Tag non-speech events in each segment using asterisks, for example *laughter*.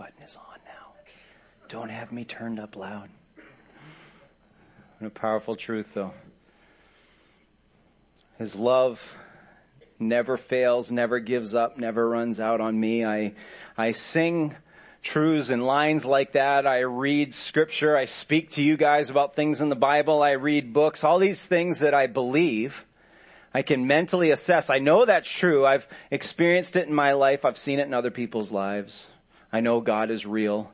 button is on now. Don't have me turned up loud. What a powerful truth though. His love never fails, never gives up, never runs out on me. I, I sing truths and lines like that. I read scripture. I speak to you guys about things in the Bible. I read books, all these things that I believe. I can mentally assess. I know that's true. I've experienced it in my life. I've seen it in other people's lives. I know God is real.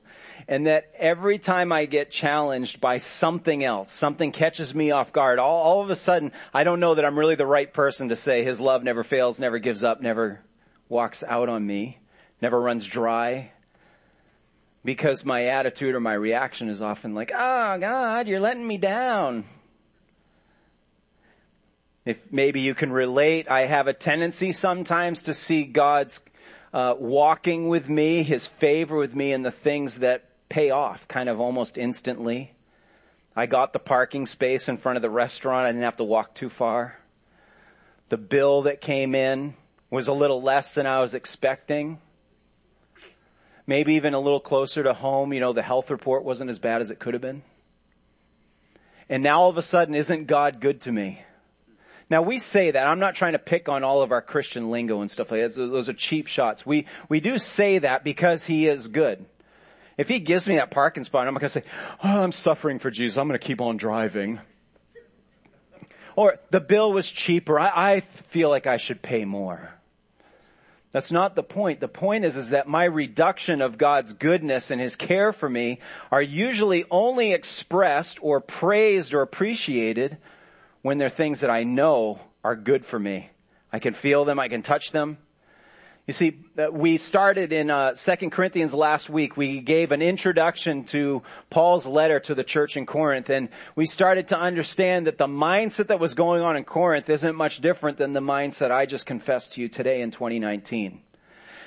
And that every time I get challenged by something else, something catches me off guard, all, all of a sudden, I don't know that I'm really the right person to say his love never fails, never gives up, never walks out on me, never runs dry. Because my attitude or my reaction is often like, oh God, you're letting me down. If maybe you can relate, I have a tendency sometimes to see God's uh, walking with me, His favor with me and the things that pay off kind of almost instantly. I got the parking space in front of the restaurant. I didn't have to walk too far. The bill that came in was a little less than I was expecting. Maybe even a little closer to home. You know, the health report wasn't as bad as it could have been. And now all of a sudden, isn't God good to me? Now we say that. I'm not trying to pick on all of our Christian lingo and stuff like that. Those are cheap shots. We, we do say that because he is good. If he gives me that parking spot, I'm not going to say, oh, I'm suffering for Jesus. I'm going to keep on driving. Or the bill was cheaper. I, I feel like I should pay more. That's not the point. The point is, is that my reduction of God's goodness and His care for me are usually only expressed or praised or appreciated when they're things that I know are good for me. I can feel them, I can touch them. You see, uh, we started in uh, 2 Corinthians last week. We gave an introduction to Paul's letter to the church in Corinth, and we started to understand that the mindset that was going on in Corinth isn't much different than the mindset I just confessed to you today in 2019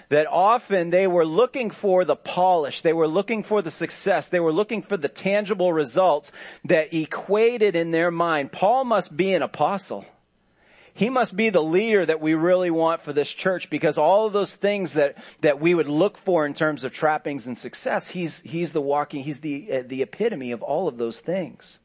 that often they were looking for the polish, they were looking for the success, they were looking for the tangible results that equated in their mind. Paul must be an apostle. He must be the leader that we really want for this church because all of those things that, that we would look for in terms of trappings and success, he's, he's the walking, he's the, uh, the epitome of all of those things.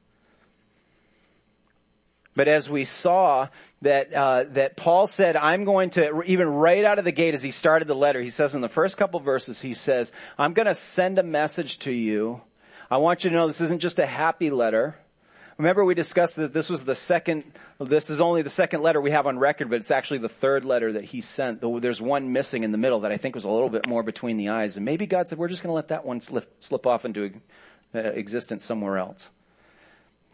But as we saw that uh, that Paul said, I'm going to even right out of the gate as he started the letter, he says in the first couple verses, he says, I'm going to send a message to you. I want you to know this isn't just a happy letter. Remember we discussed that this was the second, this is only the second letter we have on record, but it's actually the third letter that he sent. There's one missing in the middle that I think was a little bit more between the eyes. And maybe God said, we're just going to let that one slip, slip off into uh, existence somewhere else.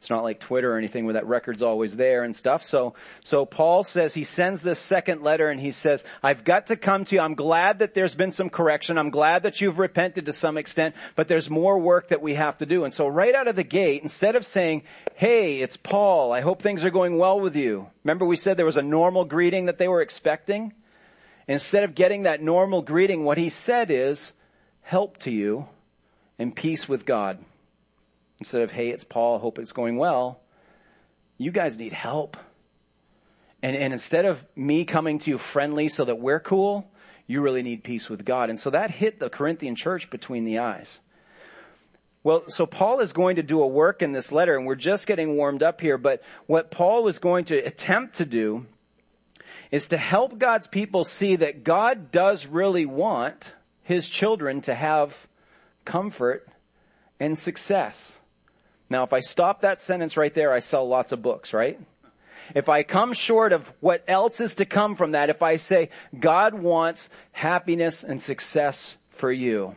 It's not like Twitter or anything where that record's always there and stuff. So, so Paul says he sends this second letter and he says, I've got to come to you. I'm glad that there's been some correction. I'm glad that you've repented to some extent, but there's more work that we have to do. And so right out of the gate, instead of saying, Hey, it's Paul. I hope things are going well with you. Remember we said there was a normal greeting that they were expecting? Instead of getting that normal greeting, what he said is, help to you and peace with God. Instead of, hey, it's Paul, hope it's going well, you guys need help. And, and instead of me coming to you friendly so that we're cool, you really need peace with God. And so that hit the Corinthian church between the eyes. Well, so Paul is going to do a work in this letter and we're just getting warmed up here, but what Paul was going to attempt to do is to help God's people see that God does really want his children to have comfort and success. Now, if I stop that sentence right there, I sell lots of books, right? If I come short of what else is to come from that, if I say God wants happiness and success for you,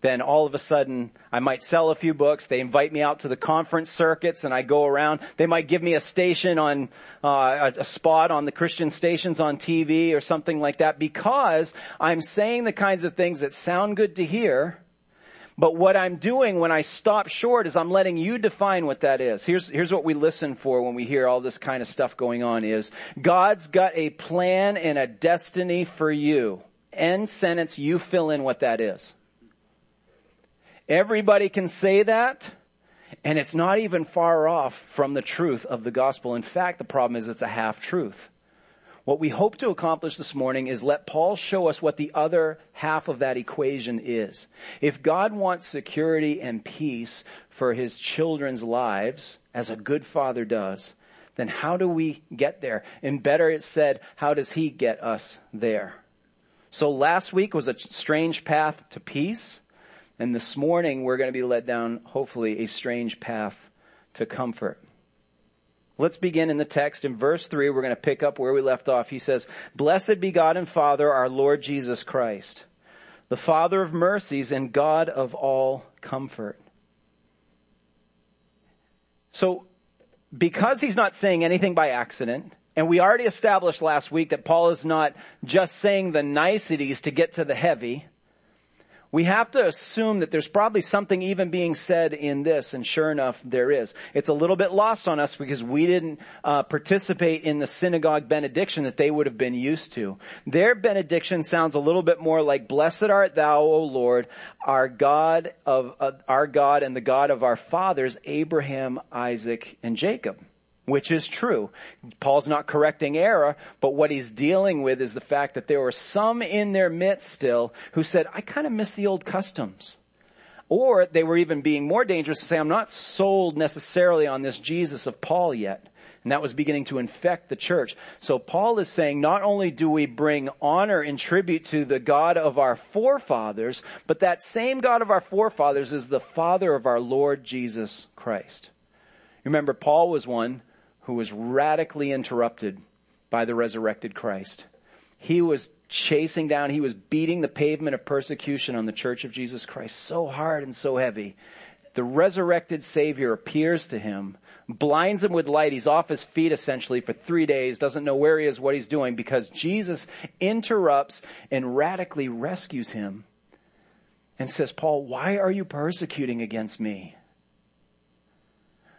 then all of a sudden I might sell a few books. They invite me out to the conference circuits and I go around. They might give me a station on, uh, a, a spot on the Christian stations on TV or something like that because I'm saying the kinds of things that sound good to hear, but what I'm doing when I stop short is I'm letting you define what that is. Here's, here's what we listen for when we hear all this kind of stuff going on is God's got a plan and a destiny for you. End sentence, you fill in what that is. Everybody can say that. And it's not even far off from the truth of the gospel. In fact, the problem is it's a half truth. What we hope to accomplish this morning is let Paul show us what the other half of that equation is. If God wants security and peace for his children's lives, as a good father does, then how do we get there? And better it said, how does he get us there? So last week was a strange path to peace. And this morning we're going to be led down, hopefully, a strange path to comfort. Let's begin in the text. In verse 3, we're going to pick up where we left off. He says, Blessed be God and Father, our Lord Jesus Christ, the Father of mercies and God of all comfort. So, because he's not saying anything by accident, and we already established last week that Paul is not just saying the niceties to get to the heavy, we have to assume that there's probably something even being said in this, and sure enough, there is. It's a little bit lost on us because we didn't uh, participate in the synagogue benediction that they would have been used to. Their benediction sounds a little bit more like, "Blessed art thou, O Lord, our God of uh, our God and the God of our fathers, Abraham, Isaac, and Jacob." Which is true. Paul's not correcting error, but what he's dealing with is the fact that there were some in their midst still who said, I kind of miss the old customs. Or they were even being more dangerous to say, I'm not sold necessarily on this Jesus of Paul yet. And that was beginning to infect the church. So Paul is saying not only do we bring honor and tribute to the God of our forefathers, but that same God of our forefathers is the Father of our Lord Jesus Christ. Remember, Paul was one who was radically interrupted by the resurrected Christ. He was chasing down, he was beating the pavement of persecution on the church of Jesus Christ so hard and so heavy. The resurrected Savior appears to him, blinds him with light. He's off his feet essentially for three days, doesn't know where he is, what he's doing, because Jesus interrupts and radically rescues him and says, Paul, why are you persecuting against me?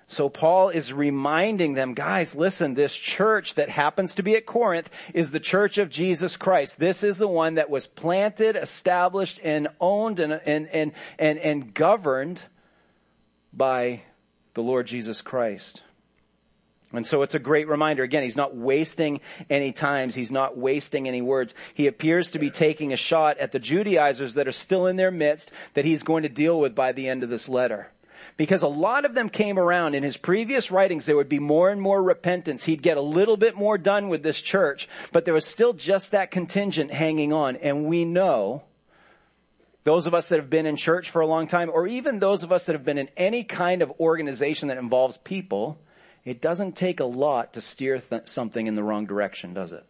So Paul is reminding them, guys, listen, this church that happens to be at Corinth is the church of Jesus Christ. This is the one that was planted, established, and owned and, and, and, and, and governed by the Lord Jesus Christ. And so it's a great reminder. Again, he's not wasting any times. He's not wasting any words. He appears to be taking a shot at the Judaizers that are still in their midst that he's going to deal with by the end of this letter because a lot of them came around in his previous writings. There would be more and more repentance. He'd get a little bit more done with this church, but there was still just that contingent hanging on. And we know those of us that have been in church for a long time, or even those of us that have been in any kind of organization that involves people, it doesn't take a lot to steer th- something in the wrong direction, does it?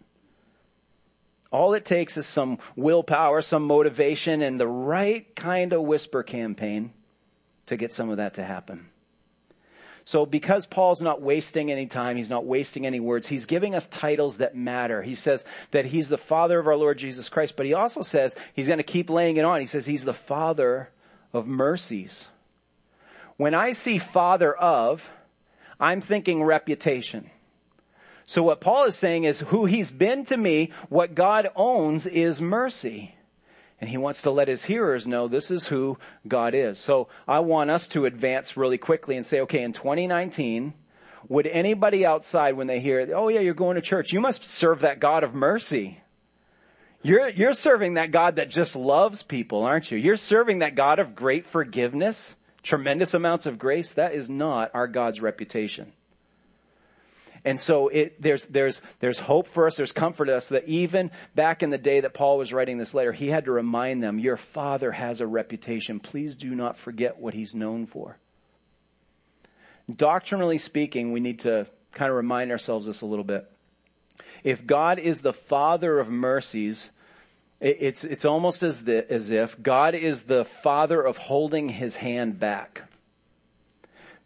All it takes is some willpower, some motivation, and the right kind of whisper campaign to get some of that to happen. So because Paul's not wasting any time, he's not wasting any words, he's giving us titles that matter. He says that he's the father of our Lord Jesus Christ, but he also says he's going to keep laying it on. He says he's the father of mercies. When I see father of, I'm thinking reputation. So what Paul is saying is who he's been to me, what God owns is mercy. And he wants to let his hearers know this is who God is. So I want us to advance really quickly and say, okay, in 2019, would anybody outside when they hear, oh yeah, you're going to church, you must serve that God of mercy. You're, you're serving that God that just loves people, aren't you? You're serving that God of great forgiveness, tremendous amounts of grace. That is not our God's reputation. And so it, there's, there's, there's hope for us, there's comfort to us that even back in the day that Paul was writing this letter, he had to remind them, your father has a reputation. Please do not forget what he's known for. Doctrinally speaking, we need to kind of remind ourselves this a little bit. If God is the father of mercies, it's, it's almost as, the, as if God is the father of holding his hand back.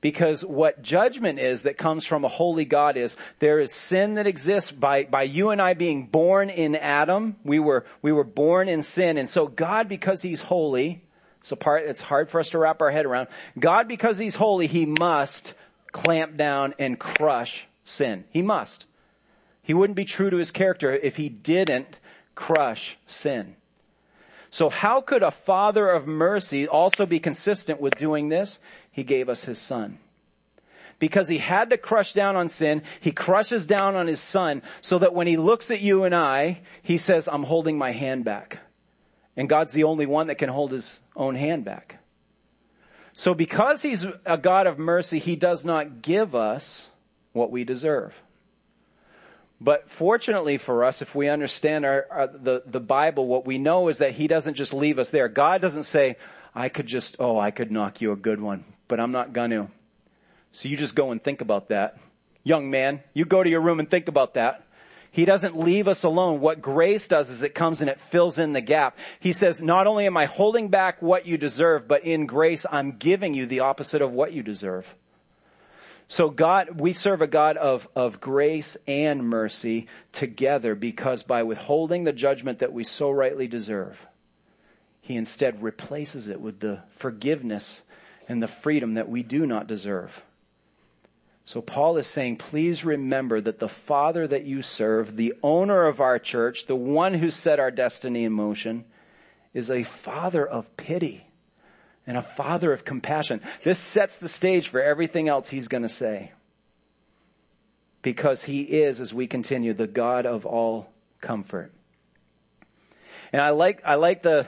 Because what judgment is that comes from a holy God is there is sin that exists by, by you and I being born in Adam. We were, we were born in sin. And so God, because he's holy, it's a part, it's hard for us to wrap our head around. God, because he's holy, he must clamp down and crush sin. He must. He wouldn't be true to his character if he didn't crush sin. So how could a father of mercy also be consistent with doing this? He gave us his son. because he had to crush down on sin. He crushes down on his son so that when he looks at you and I, he says, I'm holding my hand back. And God's the only one that can hold his own hand back. So because he's a God of mercy, he does not give us what we deserve. But fortunately for us, if we understand our, our, the, the Bible, what we know is that he doesn't just leave us there. God doesn't say, I could just, oh, I could knock you a good one, but I'm not gonna. So you just go and think about that. Young man, you go to your room and think about that. He doesn't leave us alone. What grace does is it comes and it fills in the gap. He says, not only am I holding back what you deserve, but in grace, I'm giving you the opposite of what you deserve. So God, we serve a God of, of grace and mercy together because by withholding the judgment that we so rightly deserve, He instead replaces it with the forgiveness and the freedom that we do not deserve. So Paul is saying, please remember that the Father that you serve, the owner of our church, the one who set our destiny in motion, is a Father of pity and a Father of compassion. This sets the stage for everything else he's going to say. Because he is, as we continue, the God of all comfort. And I like, I like the,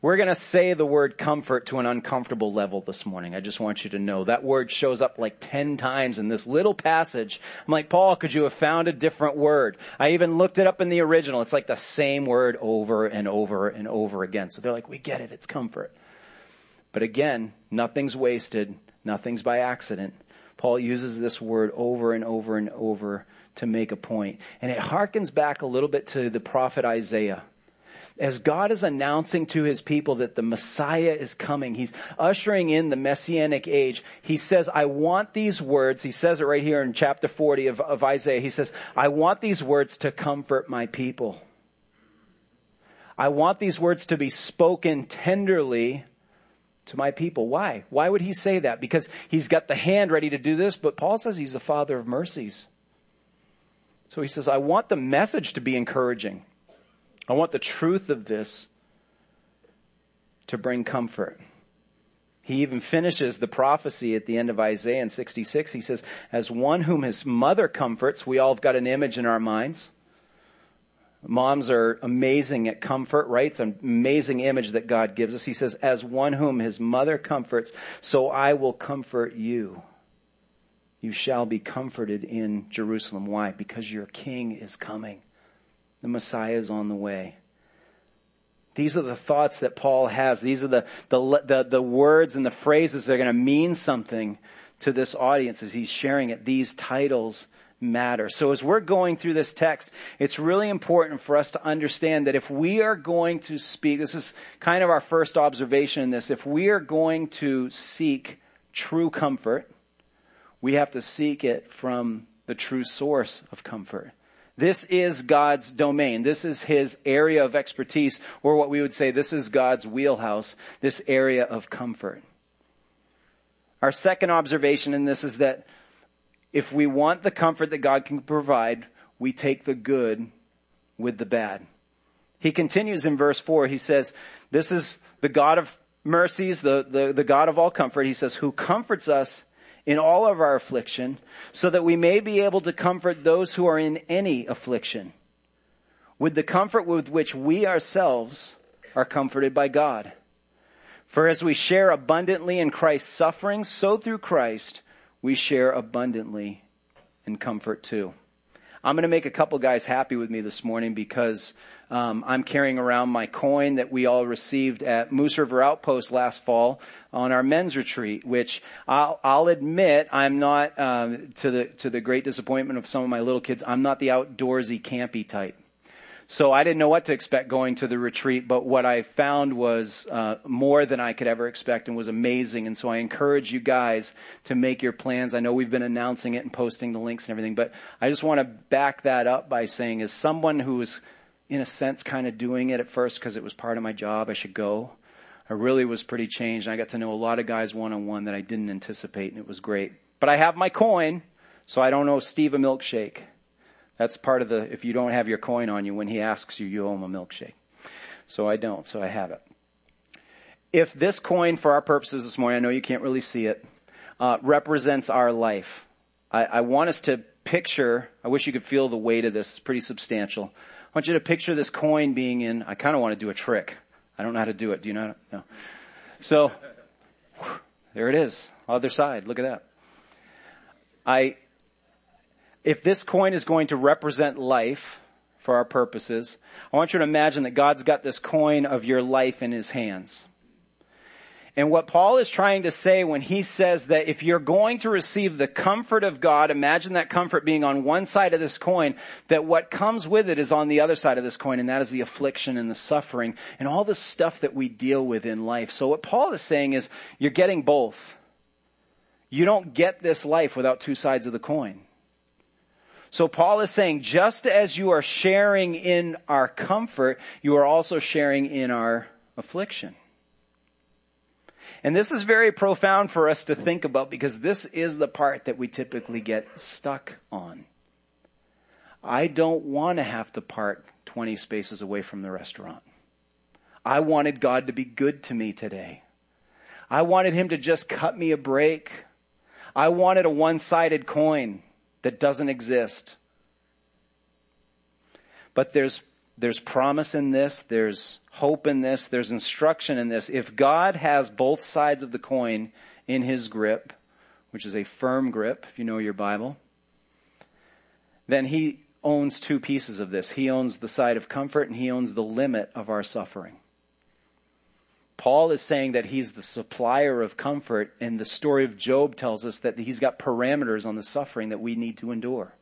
we're going to say the word comfort to an uncomfortable level this morning. I just want you to know that word shows up like 10 times in this little passage. I'm like, Paul, could you have found a different word? I even looked it up in the original. It's like the same word over and over and over again. So they're like, we get it. It's comfort. But again, nothing's wasted. Nothing's by accident. Paul uses this word over and over and over to make a point. And it harkens back a little bit to the prophet Isaiah as God is announcing to his people that the Messiah is coming, he's ushering in the messianic age. He says, I want these words, he says it right here in chapter 40 of, of Isaiah, he says, I want these words to comfort my people. I want these words to be spoken tenderly to my people. Why? Why would he say that? Because he's got the hand ready to do this, but Paul says he's the father of mercies. So he says, I want the message to be encouraging. I want the truth of this to bring comfort. He even finishes the prophecy at the end of Isaiah in 66. He says, as one whom his mother comforts, we all have got an image in our minds. Moms are amazing at comfort, right? It's an amazing image that God gives us. He says, as one whom his mother comforts, so I will comfort you. You shall be comforted in Jerusalem. Why? Because your king is coming. The Messiah is on the way. These are the thoughts that Paul has. These are the, the, the, the words and the phrases that are going to mean something to this audience as he's sharing it. These titles matter. So as we're going through this text, it's really important for us to understand that if we are going to speak, this is kind of our first observation in this, if we are going to seek true comfort, we have to seek it from the true source of comfort. This is God's domain. This is His area of expertise, or what we would say, this is God's wheelhouse, this area of comfort. Our second observation in this is that if we want the comfort that God can provide, we take the good with the bad. He continues in verse four, he says, this is the God of mercies, the, the, the God of all comfort. He says, who comforts us in all of our affliction, so that we may be able to comfort those who are in any affliction with the comfort with which we ourselves are comforted by God. For as we share abundantly in Christ's sufferings, so through Christ we share abundantly in comfort too. I'm going to make a couple guys happy with me this morning because um, I'm carrying around my coin that we all received at Moose River Outpost last fall on our men's retreat, which I'll, I'll admit I'm not um, to the to the great disappointment of some of my little kids. I'm not the outdoorsy campy type. So I didn't know what to expect going to the retreat, but what I found was uh, more than I could ever expect and was amazing. And so I encourage you guys to make your plans. I know we've been announcing it and posting the links and everything, but I just want to back that up by saying as someone who was in a sense kind of doing it at first because it was part of my job, I should go. I really was pretty changed. and I got to know a lot of guys one on one that I didn't anticipate and it was great. But I have my coin, so I don't know Steve a milkshake. That's part of the, if you don't have your coin on you, when he asks you, you owe him a milkshake. So I don't, so I have it. If this coin, for our purposes this morning, I know you can't really see it, uh, represents our life. I, I want us to picture, I wish you could feel the weight of this, it's pretty substantial. I want you to picture this coin being in, I kind of want to do a trick. I don't know how to do it. Do you know? No. So, whew, there it is. Other side. Look at that. I, if this coin is going to represent life for our purposes, I want you to imagine that God's got this coin of your life in his hands. And what Paul is trying to say when he says that if you're going to receive the comfort of God, imagine that comfort being on one side of this coin, that what comes with it is on the other side of this coin, and that is the affliction and the suffering and all the stuff that we deal with in life. So what Paul is saying is you're getting both. You don't get this life without two sides of the coin. So Paul is saying just as you are sharing in our comfort, you are also sharing in our affliction. And this is very profound for us to think about because this is the part that we typically get stuck on. I don't want to have to park 20 spaces away from the restaurant. I wanted God to be good to me today. I wanted Him to just cut me a break. I wanted a one-sided coin that doesn't exist. But there's there's promise in this, there's hope in this, there's instruction in this. If God has both sides of the coin in his grip, which is a firm grip, if you know your Bible, then he owns two pieces of this. He owns the side of comfort and he owns the limit of our suffering. Paul is saying that he's the supplier of comfort and the story of Job tells us that he's got parameters on the suffering that we need to endure.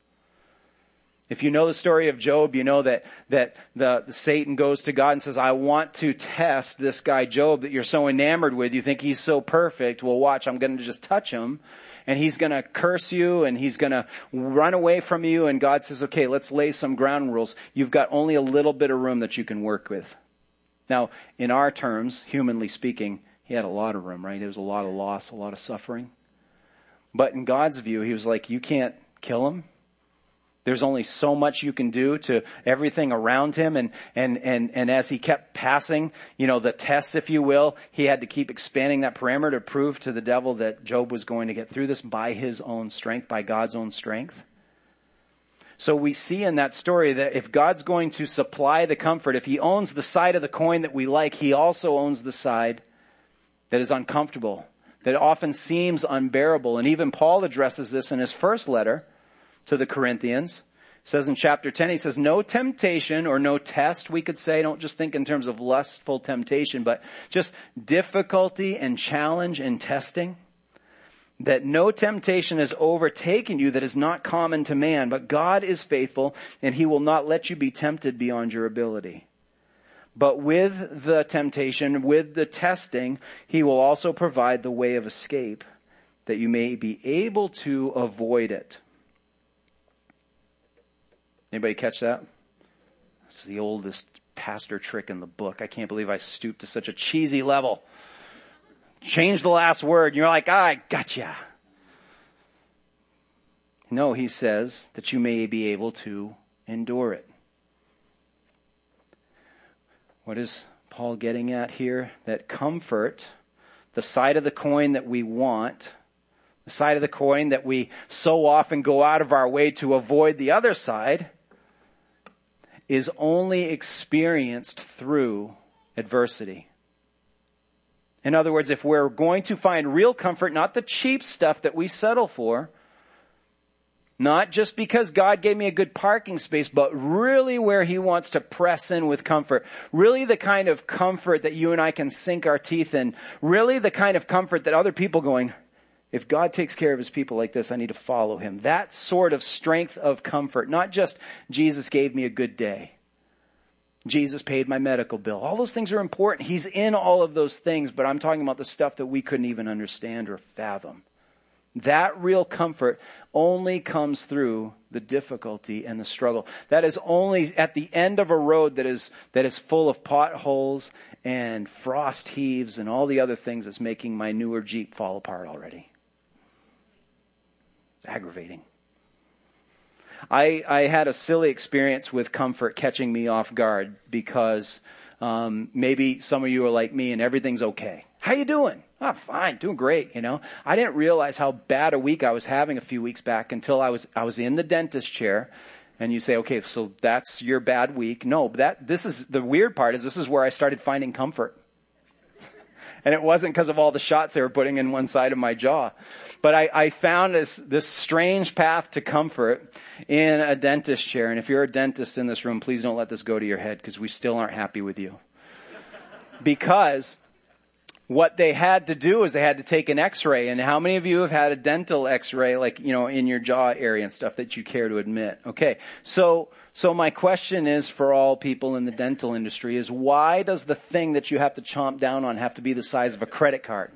If you know the story of Job, you know that, that the, the, Satan goes to God and says, I want to test this guy Job that you're so enamored with. You think he's so perfect. Well, watch, I'm going to just touch him and he's going to curse you and he's going to run away from you. And God says, okay, let's lay some ground rules. You've got only a little bit of room that you can work with. Now, in our terms, humanly speaking, he had a lot of room, right? There was a lot of loss, a lot of suffering. But in God's view, he was like, you can't kill him. There's only so much you can do to everything around him and, and, and, and as he kept passing, you know, the tests, if you will, he had to keep expanding that parameter to prove to the devil that Job was going to get through this by his own strength, by God's own strength. So we see in that story that if God's going to supply the comfort, if he owns the side of the coin that we like, he also owns the side that is uncomfortable, that often seems unbearable. And even Paul addresses this in his first letter to the Corinthians. It says in chapter 10, he says, no temptation or no test, we could say, don't just think in terms of lustful temptation, but just difficulty and challenge and testing. That no temptation has overtaken you that is not common to man, but God is faithful and he will not let you be tempted beyond your ability. But with the temptation, with the testing, he will also provide the way of escape that you may be able to avoid it. Anybody catch that? It's the oldest pastor trick in the book. I can't believe I stooped to such a cheesy level. Change the last word and you're like, I gotcha. No, he says that you may be able to endure it. What is Paul getting at here? That comfort, the side of the coin that we want, the side of the coin that we so often go out of our way to avoid the other side, is only experienced through adversity. In other words, if we're going to find real comfort, not the cheap stuff that we settle for, not just because God gave me a good parking space, but really where He wants to press in with comfort. Really the kind of comfort that you and I can sink our teeth in. Really the kind of comfort that other people going, if God takes care of his people like this, I need to follow him. That sort of strength of comfort, not just Jesus gave me a good day. Jesus paid my medical bill. All those things are important. He's in all of those things, but I'm talking about the stuff that we couldn't even understand or fathom. That real comfort only comes through the difficulty and the struggle. That is only at the end of a road that is, that is full of potholes and frost heaves and all the other things that's making my newer Jeep fall apart already aggravating. I, I had a silly experience with comfort catching me off guard because um, maybe some of you are like me and everything's okay. How you doing? Oh, fine, doing great, you know. I didn't realize how bad a week I was having a few weeks back until I was, I was in the dentist chair and you say, okay, so that's your bad week. No, but that, this is, the weird part is this is where I started finding comfort. And it wasn't because of all the shots they were putting in one side of my jaw. But I, I found this, this strange path to comfort in a dentist chair. And if you're a dentist in this room, please don't let this go to your head because we still aren't happy with you. because what they had to do is they had to take an x-ray and how many of you have had a dental x-ray like you know in your jaw area and stuff that you care to admit okay so so my question is for all people in the dental industry is why does the thing that you have to chomp down on have to be the size of a credit card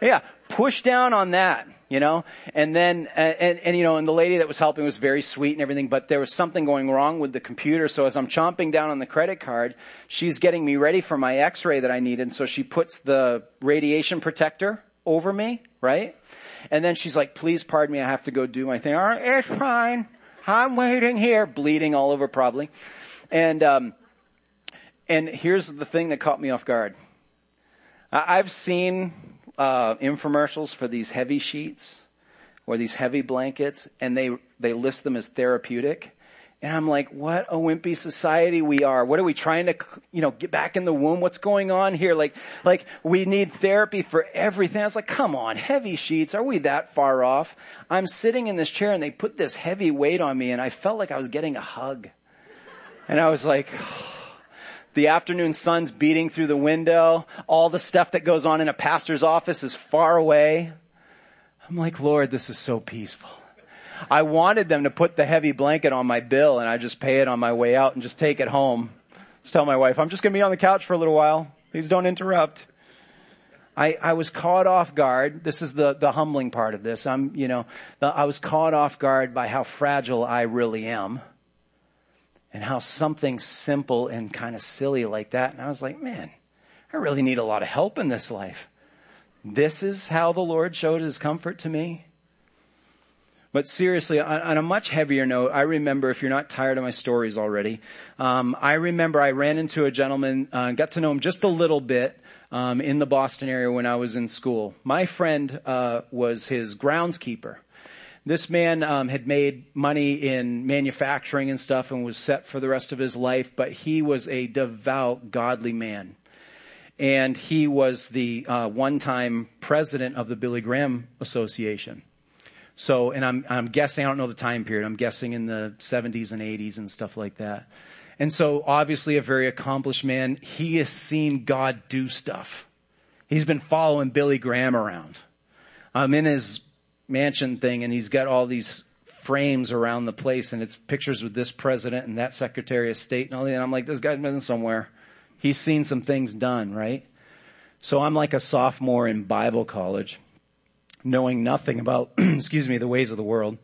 yeah push down on that you know? And then, and, and, you know, and the lady that was helping was very sweet and everything, but there was something going wrong with the computer. So as I'm chomping down on the credit card, she's getting me ready for my x-ray that I need. And So she puts the radiation protector over me, right? And then she's like, please pardon me, I have to go do my thing. All right, it's fine. I'm waiting here, bleeding all over probably. And, um, and here's the thing that caught me off guard. I've seen uh, infomercials for these heavy sheets or these heavy blankets, and they they list them as therapeutic. And I'm like, what a wimpy society we are. What are we trying to, you know, get back in the womb? What's going on here? Like, like we need therapy for everything. I was like, come on, heavy sheets. Are we that far off? I'm sitting in this chair and they put this heavy weight on me and I felt like I was getting a hug. And I was like, *sighs* the afternoon sun's beating through the window. All the stuff that goes on in a pastor's office is far away. I'm like, Lord, this is so peaceful. I wanted them to put the heavy blanket on my bill and I just pay it on my way out and just take it home. Just tell my wife, I'm just going to be on the couch for a little while. Please don't interrupt. I, I was caught off guard. This is the, the humbling part of this. I'm, you know, the, I was caught off guard by how fragile I really am and how something simple and kind of silly like that. And I was like, man, I really need a lot of help in this life. This is how the Lord showed his comfort to me. But seriously, on, a much heavier note, I remember, if you're not tired of my stories already, um, I remember I ran into a gentleman, uh, got to know him just a little bit um, in the Boston area when I was in school. My friend uh, was his groundskeeper. This man um, had made money in manufacturing and stuff and was set for the rest of his life, but he was a devout, godly man. And he was the uh, one-time president of the Billy Graham Association. So, and I'm, I'm guessing, I don't know the time period, I'm guessing in the 70s and 80s and stuff like that. And so obviously a very accomplished man. He has seen God do stuff. He's been following Billy Graham around. I'm in his mansion thing and he's got all these frames around the place and it's pictures with this president and that secretary of state and all that. And I'm like, this guy's been somewhere. He's seen some things done, right? So I'm like a sophomore in Bible college, knowing nothing about, *clears throat* excuse me, the ways of the world.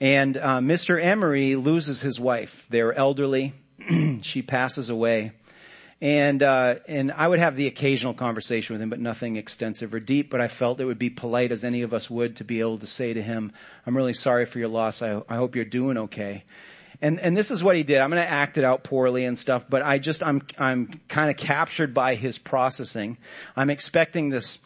And uh, Mr. Emery loses his wife. They're elderly. *clears throat* she passes away. And uh, and I would have the occasional conversation with him, but nothing extensive or deep. But I felt it would be polite, as any of us would, to be able to say to him, "I'm really sorry for your loss. I, I hope you're doing okay." And and this is what he did. I'm going to act it out poorly and stuff, but I just I'm I'm kind of captured by his processing. I'm expecting this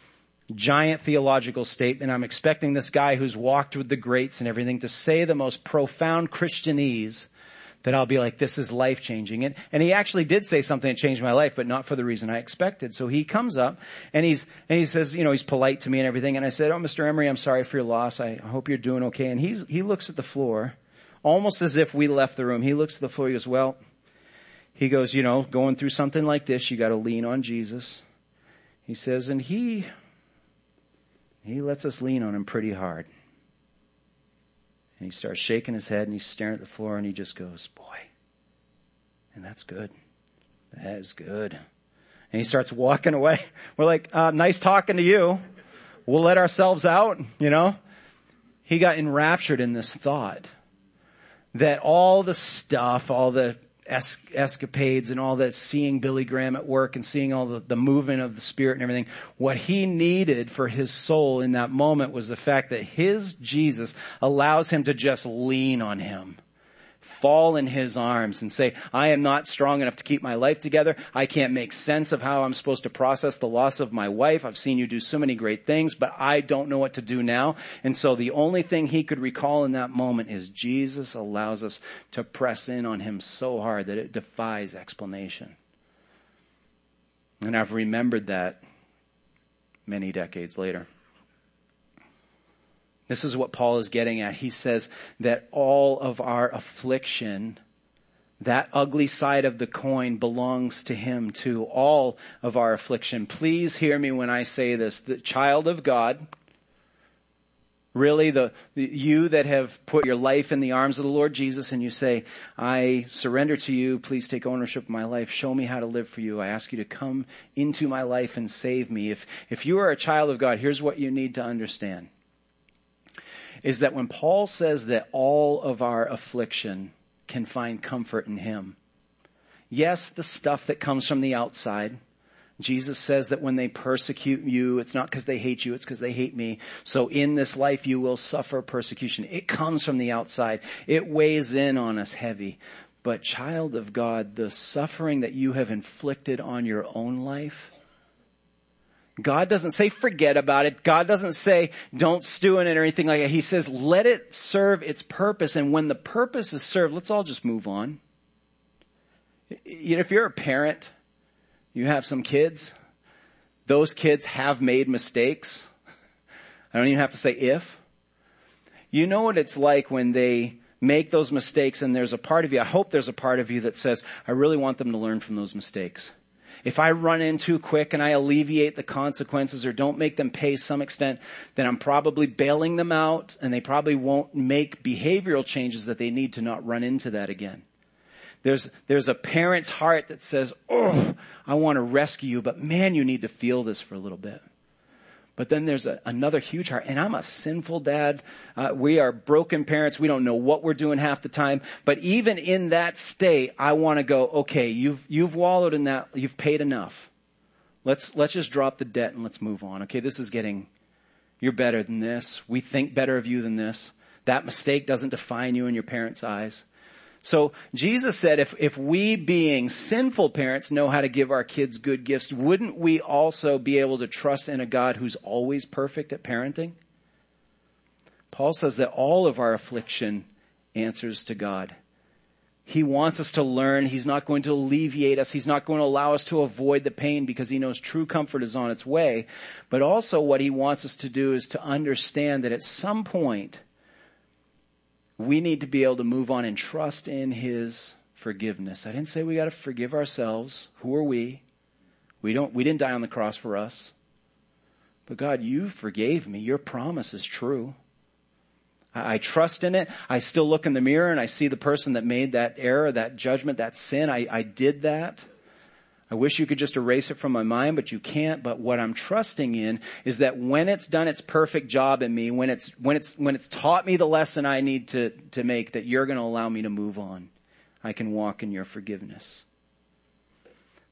giant theological statement. I'm expecting this guy who's walked with the greats and everything to say the most profound Christianese that I'll be like, this is life changing. And, and he actually did say something that changed my life, but not for the reason I expected. So he comes up and he's, and he says, you know, he's polite to me and everything. And I said, oh, Mr. Emery, I'm sorry for your loss. I hope you're doing okay. And he's, he looks at the floor almost as if we left the room. He looks at the floor. He goes, well, he goes, you know, going through something like this, you got to lean on Jesus. He says, and he, he lets us lean on him pretty hard. And he starts shaking his head and he's staring at the floor and he just goes, boy. And that's good. That is good. And he starts walking away. *laughs* We're like, uh, nice talking to you. We'll let ourselves out, you know? He got enraptured in this thought that all the stuff, all the es- escapades and all that, seeing Billy Graham at work and seeing all the, the movement of the Spirit and everything, what he needed for his soul in that moment was the fact that his Jesus allows him to just lean on him fall in his arms and say, I am not strong enough to keep my life together. I can't make sense of how I'm supposed to process the loss of my wife. I've seen you do so many great things, but I don't know what to do now. And so the only thing he could recall in that moment is Jesus allows us to press in on him so hard that it defies explanation. And I've remembered that many decades later. This is what Paul is getting at. He says that all of our affliction, that ugly side of the coin belongs to him too. All of our affliction. Please hear me when I say this. The child of God, really the, the, you that have put your life in the arms of the Lord Jesus and you say, I surrender to you. Please take ownership of my life. Show me how to live for you. I ask you to come into my life and save me. If, if you are a child of God, here's what you need to understand is that when Paul says that all of our affliction can find comfort in Him, yes, the stuff that comes from the outside, Jesus says that when they persecute you, it's not because they hate you, it's because they hate me. So in this life you will suffer persecution. It comes from the outside. It weighs in on us heavy. But child of God, the suffering that you have inflicted on your own life, God doesn't say forget about it. God doesn't say don't stew in it or anything like that. He says let it serve its purpose. And when the purpose is served, let's all just move on. You know, if you're a parent, you have some kids, those kids have made mistakes. I don't even have to say if. You know what it's like when they make those mistakes and there's a part of you, I hope there's a part of you that says, I really want them to learn from those mistakes if I run in too quick and I alleviate the consequences or don't make them pay some extent, then I'm probably bailing them out and they probably won't make behavioral changes that they need to not run into that again. There's, there's a parent's heart that says, oh, I want to rescue you, but man, you need to feel this for a little bit. But then there's a, another huge heart, and I'm a sinful dad. Uh, we are broken parents. We don't know what we're doing half the time. But even in that state, I want to go. Okay, you've you've wallowed in that. You've paid enough. Let's let's just drop the debt and let's move on. Okay, this is getting. You're better than this. We think better of you than this. That mistake doesn't define you in your parents' eyes. So Jesus said if, if we being sinful parents know how to give our kids good gifts, wouldn't we also be able to trust in a God who's always perfect at parenting? Paul says that all of our affliction answers to God. He wants us to learn. He's not going to alleviate us. He's not going to allow us to avoid the pain because he knows true comfort is on its way. But also what he wants us to do is to understand that at some point, we need to be able to move on and trust in His forgiveness. I didn't say we got to forgive ourselves. Who are we? We don't, we didn't die on the cross for us. But God, you forgave me. Your promise is true. I, I trust in it. I still look in the mirror and I see the person that made that error, that judgment, that sin. I, I did that. I wish you could just erase it from my mind, but you can't. But what I'm trusting in is that when it's done its perfect job in me, when it's, when it's, when it's taught me the lesson I need to, to make, that you're going to allow me to move on. I can walk in your forgiveness.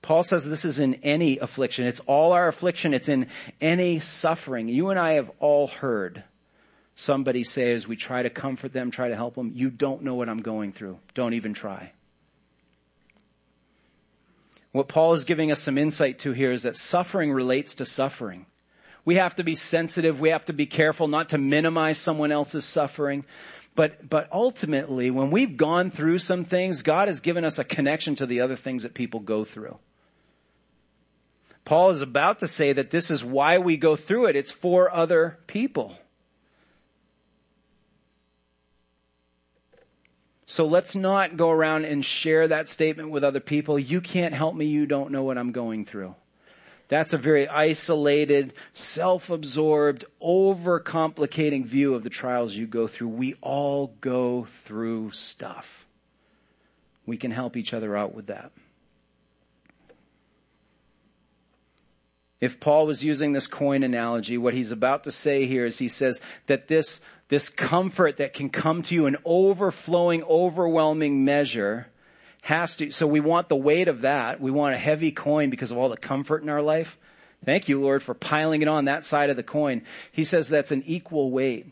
Paul says this is in any affliction. It's all our affliction. It's in any suffering. You and I have all heard somebody say as we try to comfort them, try to help them, you don't know what I'm going through. Don't even try. What Paul is giving us some insight to here is that suffering relates to suffering. We have to be sensitive. We have to be careful not to minimize someone else's suffering. But, but ultimately, when we've gone through some things, God has given us a connection to the other things that people go through. Paul is about to say that this is why we go through it. It's for other people. So let's not go around and share that statement with other people. You can't help me. You don't know what I'm going through. That's a very isolated, self-absorbed, overcomplicating view of the trials you go through. We all go through stuff. We can help each other out with that. If Paul was using this coin analogy, what he's about to say here is he says that this this comfort that can come to you in overflowing, overwhelming measure has to, so we want the weight of that. We want a heavy coin because of all the comfort in our life. Thank you, Lord, for piling it on that side of the coin. He says that's an equal weight.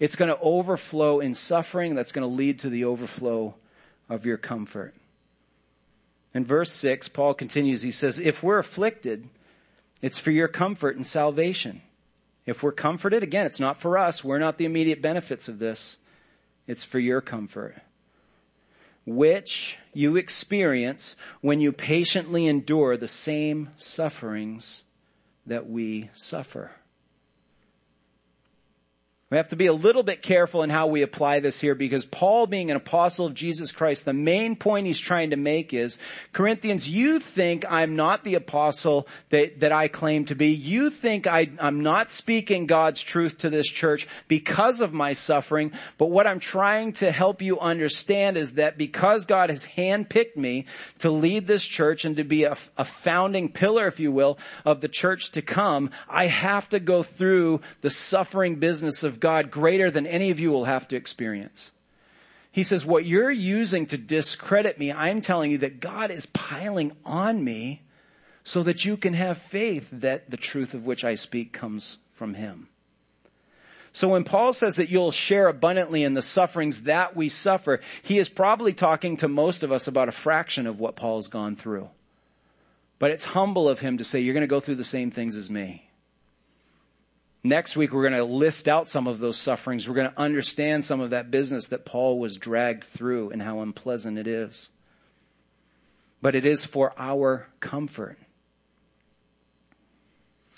it's going to overflow in suffering that's going to lead to the overflow of your comfort. In verse 6, Paul continues, he says, if we're afflicted, it's for your comfort and salvation. If we're comforted, again, it's not for us. We're not the immediate benefits of this. It's for your comfort. Which you experience when you patiently endure the same sufferings that we suffer. We have to be a little bit careful in how we apply this here because Paul being an apostle of Jesus Christ, the main point he's trying to make is, Corinthians, you think I'm not the apostle that, that I claim to be. You think I, I'm not speaking God's truth to this church because of my suffering. But what I'm trying to help you understand is that because God has handpicked me to lead this church and to be a, a founding pillar, if you will, of the church to come, I have to go through the suffering business of God greater than any of you will have to experience. He says, what you're using to discredit me, I'm telling you that God is piling on me so that you can have faith that the truth of which I speak comes from Him. So when Paul says that you'll share abundantly in the sufferings that we suffer, he is probably talking to most of us about a fraction of what Paul's gone through. But it's humble of him to say, you're going to go through the same things as me. Next week, we're going to list out some of those sufferings. We're going to understand some of that business that Paul was dragged through and how unpleasant it is. But it is for our comfort.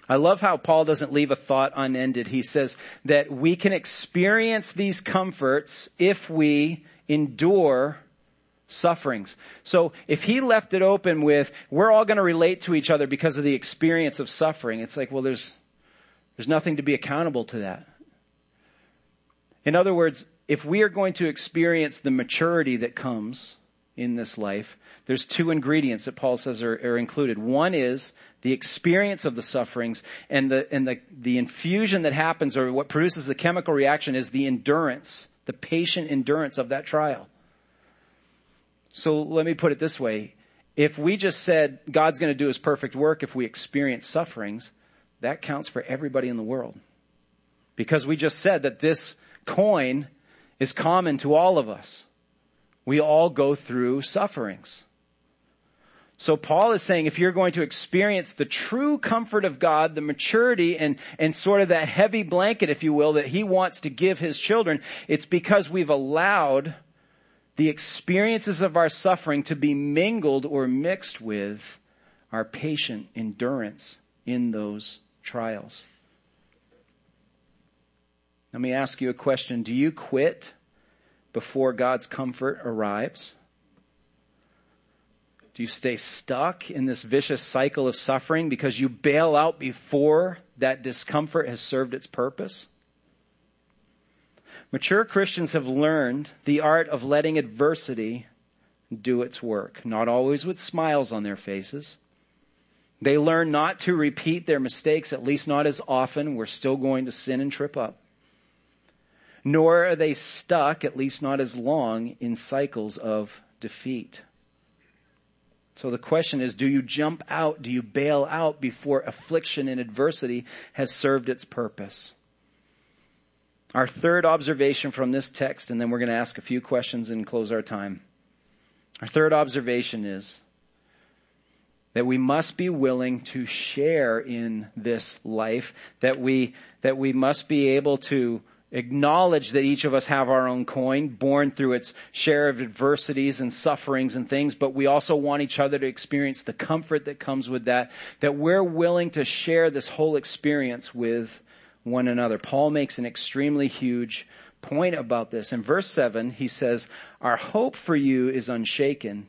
I love how Paul doesn't leave a thought unended. He says that we can experience these comforts if we endure sufferings. So if he left it open with, we're all going to relate to each other because of the experience of suffering, it's like, well, there's, there's nothing to be accountable to that. In other words, if we are going to experience the maturity that comes in this life, there's two ingredients that Paul says are, are, included. One is the experience of the sufferings and the, and the, the infusion that happens or what produces the chemical reaction is the endurance, the patient endurance of that trial. So let me put it this way. If we just said God's going to do his perfect work if we experience sufferings, that counts for everybody in the world. Because we just said that this coin is common to all of us. We all go through sufferings. So Paul is saying if you're going to experience the true comfort of God, the maturity and, and sort of that heavy blanket, if you will, that he wants to give his children, it's because we've allowed the experiences of our suffering to be mingled or mixed with our patient endurance in those trials. Let me ask you a question. Do you quit before God's comfort arrives? Do you stay stuck in this vicious cycle of suffering because you bail out before that discomfort has served its purpose? Mature Christians have learned the art of letting adversity do its work, not always with smiles on their faces, they learn not to repeat their mistakes, at least not as often. We're still going to sin and trip up. Nor are they stuck, at least not as long, in cycles of defeat. So the question is, do you jump out? Do you bail out before affliction and adversity has served its purpose? Our third observation from this text, and then we're going to ask a few questions and close our time. Our third observation is, that we must be willing to share in this life, that we, that we must be able to acknowledge that each of us have our own coin, born through its share of adversities and sufferings and things, but we also want each other to experience the comfort that comes with that, that we're willing to share this whole experience with one another. Paul makes an extremely huge point about this. In verse 7, he says, Our hope for you is unshaken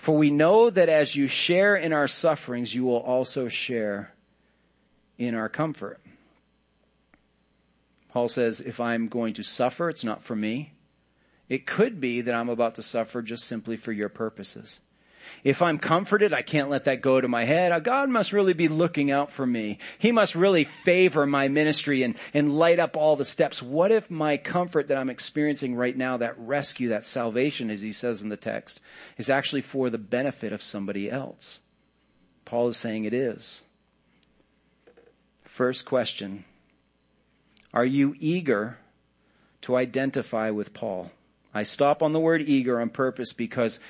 for we know that as you share in our sufferings, you will also share in our comfort. Paul says, if I'm going to suffer, it's not for me. It could be that I'm about to suffer just simply for your purposes. If I'm comforted, I can't let that go to my head. Uh, God must really be looking out for me. He must really favor my ministry and, and light up all the steps. What if my comfort that I'm experiencing right now, that rescue, that salvation, as he says in the text, is actually for the benefit of somebody else? Paul is saying it is. First question. Are you eager to identify with Paul. I stop on the word eager on purpose because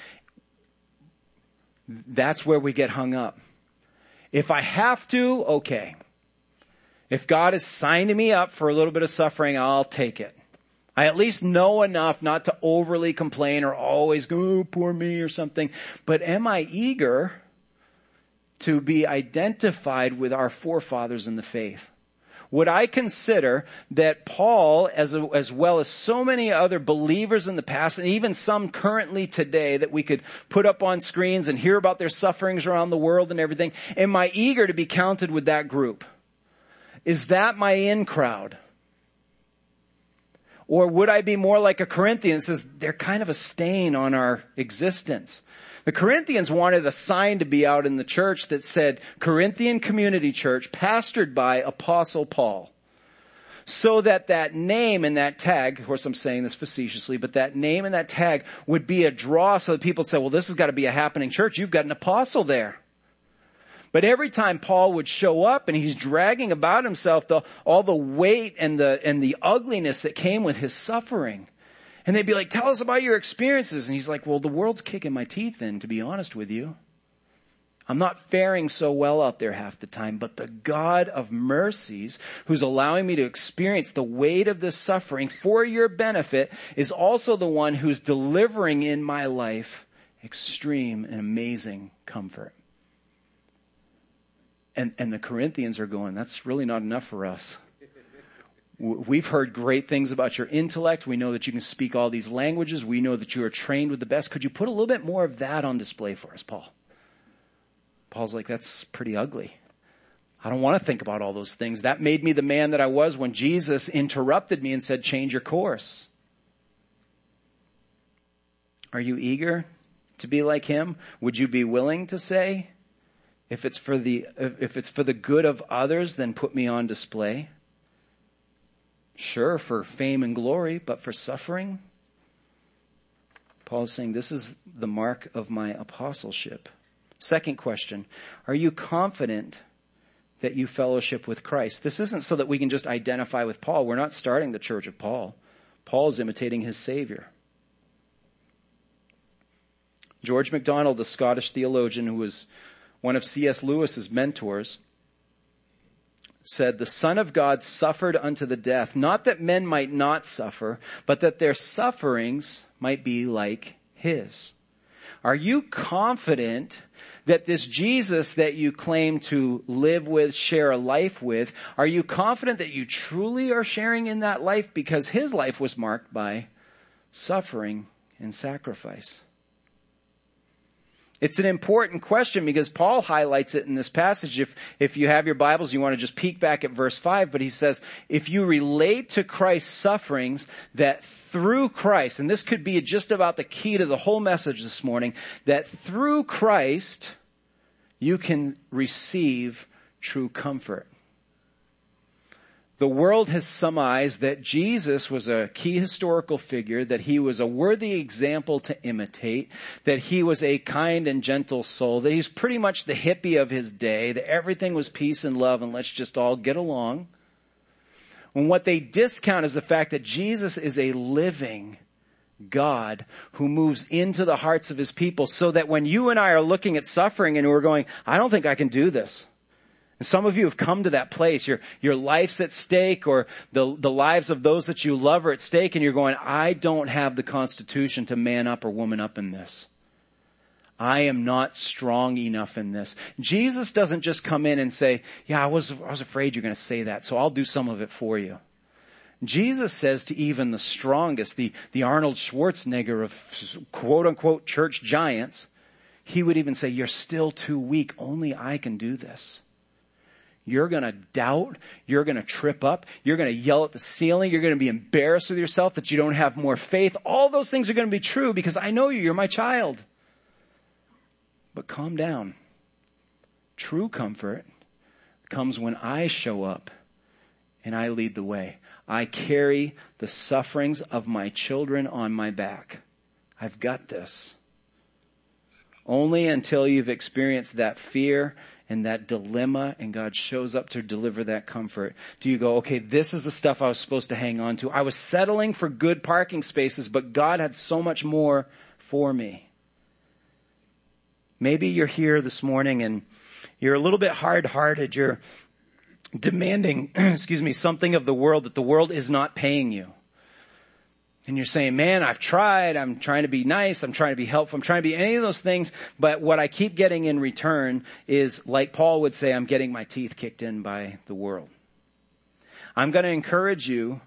that's where we get hung up. If I have to, okay. If God is signing me up for a little bit of suffering, I'll take it. I at least know enough not to overly complain or always go, oh, poor me or something. But am I eager to be identified with our forefathers in the faith? Would I consider that Paul, as, a, as well as so many other believers in the past, and even some currently today that we could put up on screens and hear about their sufferings around the world and everything, am I eager to be counted with that group? Is that my in crowd? Or would I be more like a Corinthian says they're kind of a stain on our existence? The Corinthians wanted a sign to be out in the church that said Corinthian Community Church pastored by Apostle Paul. So that that name and that tag, of course I'm saying this facetiously, but that name and that tag would be a draw so that people say, well this has got to be a happening church. You've got an apostle there. But every time Paul would show up and he's dragging about himself the, all the weight and the, and the ugliness that came with his suffering. And they'd be like, tell us about your experiences. And he's like, well, the world's kicking my teeth in, to be honest with you. I'm not faring so well out there half the time, but the God of mercies, who's allowing me to experience the weight of this suffering for your benefit, is also the one who's delivering in my life extreme and amazing comfort. And, and the Corinthians are going, that's really not enough for us. We've heard great things about your intellect. We know that you can speak all these languages. We know that you are trained with the best. Could you put a little bit more of that on display for us, Paul? Paul's like, that's pretty ugly. I don't want to think about all those things. That made me the man that I was when Jesus interrupted me and said, change your course. Are you eager to be like him? Would you be willing to say, if it's for the, if it's for the good of others, then put me on display. Sure, for fame and glory, but for suffering? Paul is saying this is the mark of my apostleship. Second question, are you confident that you fellowship with Christ? This isn't so that we can just identify with Paul. We're not starting the church of Paul. Paul is imitating his Savior. George MacDonald, the Scottish theologian who was one of C.S. Lewis's mentors, said, the Son of God suffered unto the death, not that men might not suffer, but that their sufferings might be like his. Are you confident that this Jesus that you claim to live with, share a life with, are you confident that you truly are sharing in that life because his life was marked by suffering and sacrifice? It's an important question because Paul highlights it in this passage. If, if you have your Bibles, you want to just peek back at verse 5, but he says, if you relate to Christ's sufferings, that through Christ, and this could be just about the key to the whole message this morning, that through Christ, you can receive true comfort. The world has surmised that Jesus was a key historical figure, that he was a worthy example to imitate, that he was a kind and gentle soul, that he's pretty much the hippie of his day, that everything was peace and love and let's just all get along. And what they discount is the fact that Jesus is a living God who moves into the hearts of his people so that when you and I are looking at suffering and we're going, I don't think I can do this. And some of you have come to that place. Your, your life's at stake or the, the lives of those that you love are at stake and you're going, I don't have the constitution to man up or woman up in this. I am not strong enough in this. Jesus doesn't just come in and say, yeah, I was, I was afraid you're going to say that, so I'll do some of it for you. Jesus says to even the strongest, the, the Arnold Schwarzenegger of quote unquote church giants, he would even say, you're still too weak. Only I can do this. You're gonna doubt. You're gonna trip up. You're gonna yell at the ceiling. You're gonna be embarrassed with yourself that you don't have more faith. All those things are gonna be true because I know you. You're my child. But calm down. True comfort comes when I show up and I lead the way. I carry the sufferings of my children on my back. I've got this. Only until you've experienced that fear and that dilemma and God shows up to deliver that comfort? Do you go, okay, this is the stuff I was supposed to hang on to. I was settling for good parking spaces, but God had so much more for me. Maybe you're here this morning and you're a little bit hard-hearted. You're demanding, *clears throat* excuse me, something of the world that the world is not paying you. And you're saying, man, I've tried. I'm trying to be nice. I'm trying to be helpful. I'm trying to be any of those things. But what I keep getting in return is, like Paul would say, I'm getting my teeth kicked in by the world. I'm going to encourage you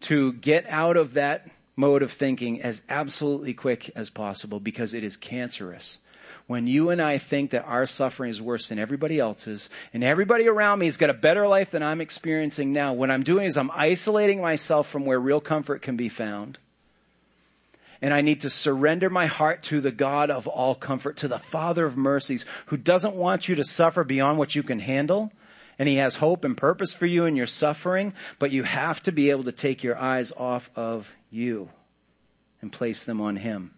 to get out of that mode of thinking as absolutely quick as possible because it is cancerous when you and I think that our suffering is worse than everybody else's and everybody around me has got a better life than I'm experiencing now, what I'm doing is I'm isolating myself from where real comfort can be found. And I need to surrender my heart to the God of all comfort, to the Father of mercies, who doesn't want you to suffer beyond what you can handle. And He has hope and purpose for you in your suffering, but you have to be able to take your eyes off of you and place them on Him.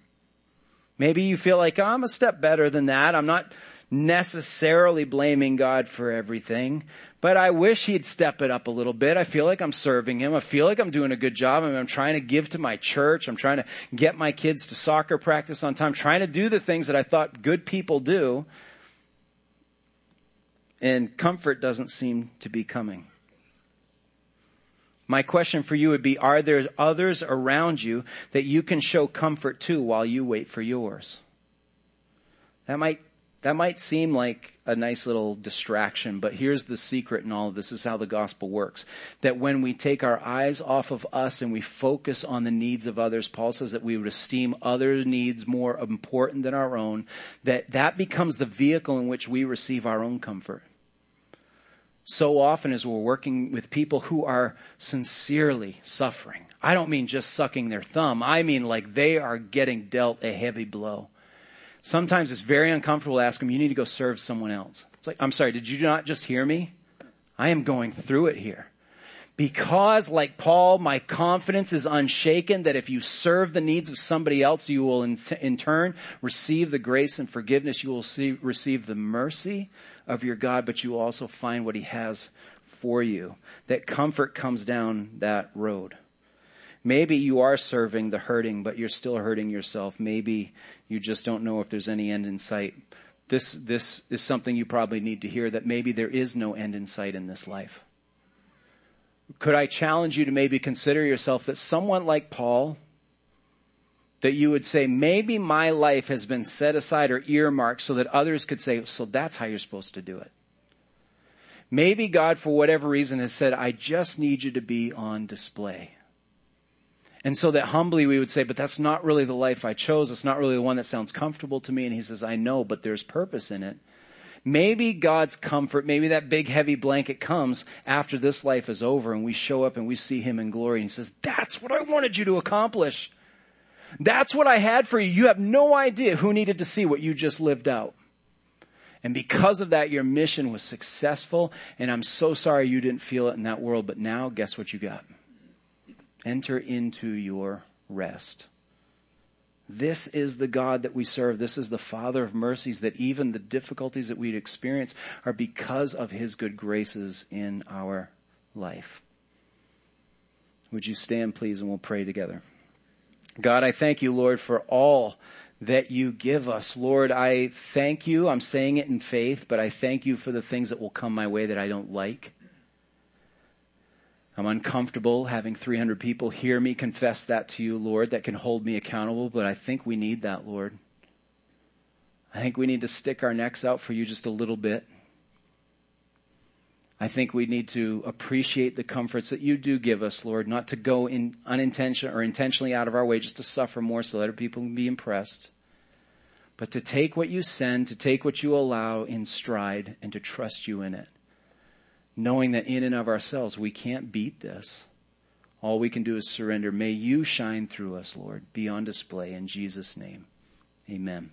Maybe you feel like, oh, I'm a step better than that. I'm not necessarily blaming God for everything, but I wish he'd step it up a little bit. I feel like I'm serving him. I feel like I'm doing a good job. I mean, I'm trying to give to my church. I'm trying to get my kids to soccer practice on time, trying to do the things that I thought good people do. And comfort doesn't seem to be coming. My question for you would be, are there others around you that you can show comfort to while you wait for yours? That might, that might seem like a nice little distraction, but here's the secret in all of this. is how the gospel works. That when we take our eyes off of us and we focus on the needs of others, Paul says that we would esteem other needs more important than our own, that that becomes the vehicle in which we receive our own comfort so often as we're working with people who are sincerely suffering. I don't mean just sucking their thumb. I mean like they are getting dealt a heavy blow. Sometimes it's very uncomfortable to ask them, you need to go serve someone else. It's like, I'm sorry, did you not just hear me? I am going through it here. Because like Paul, my confidence is unshaken that if you serve the needs of somebody else, you will in, in turn receive the grace and forgiveness. You will see, receive the mercy of your God, but you also find what he has for you. That comfort comes down that road. Maybe you are serving the hurting, but you're still hurting yourself. Maybe you just don't know if there's any end in sight. This, this is something you probably need to hear that maybe there is no end in sight in this life. Could I challenge you to maybe consider yourself that someone like Paul, that you would say, maybe my life has been set aside or earmarked so that others could say, so that's how you're supposed to do it. Maybe God, for whatever reason, has said, I just need you to be on display. And so that humbly we would say, but that's not really the life I chose. It's not really the one that sounds comfortable to me. And he says, I know, but there's purpose in it. Maybe God's comfort, maybe that big heavy blanket comes after this life is over and we show up and we see him in glory and he says, that's what I wanted you to accomplish. That's what I had for you. You have no idea who needed to see what you just lived out. And because of that, your mission was successful. And I'm so sorry you didn't feel it in that world. But now guess what you got? Enter into your rest. This is the God that we serve. This is the Father of mercies that even the difficulties that we'd experience are because of His good graces in our life. Would you stand please and we'll pray together. God, I thank you, Lord, for all that you give us. Lord, I thank you. I'm saying it in faith, but I thank you for the things that will come my way that I don't like. I'm uncomfortable having 300 people hear me confess that to you, Lord, that can hold me accountable, but I think we need that, Lord. I think we need to stick our necks out for you just a little bit. I think we need to appreciate the comforts that you do give us, Lord, not to go in unintentional or intentionally out of our way just to suffer more so that other people can be impressed, but to take what you send, to take what you allow in stride and to trust you in it. Knowing that in and of ourselves we can't beat this. All we can do is surrender. May you shine through us, Lord, be on display in Jesus' name. Amen.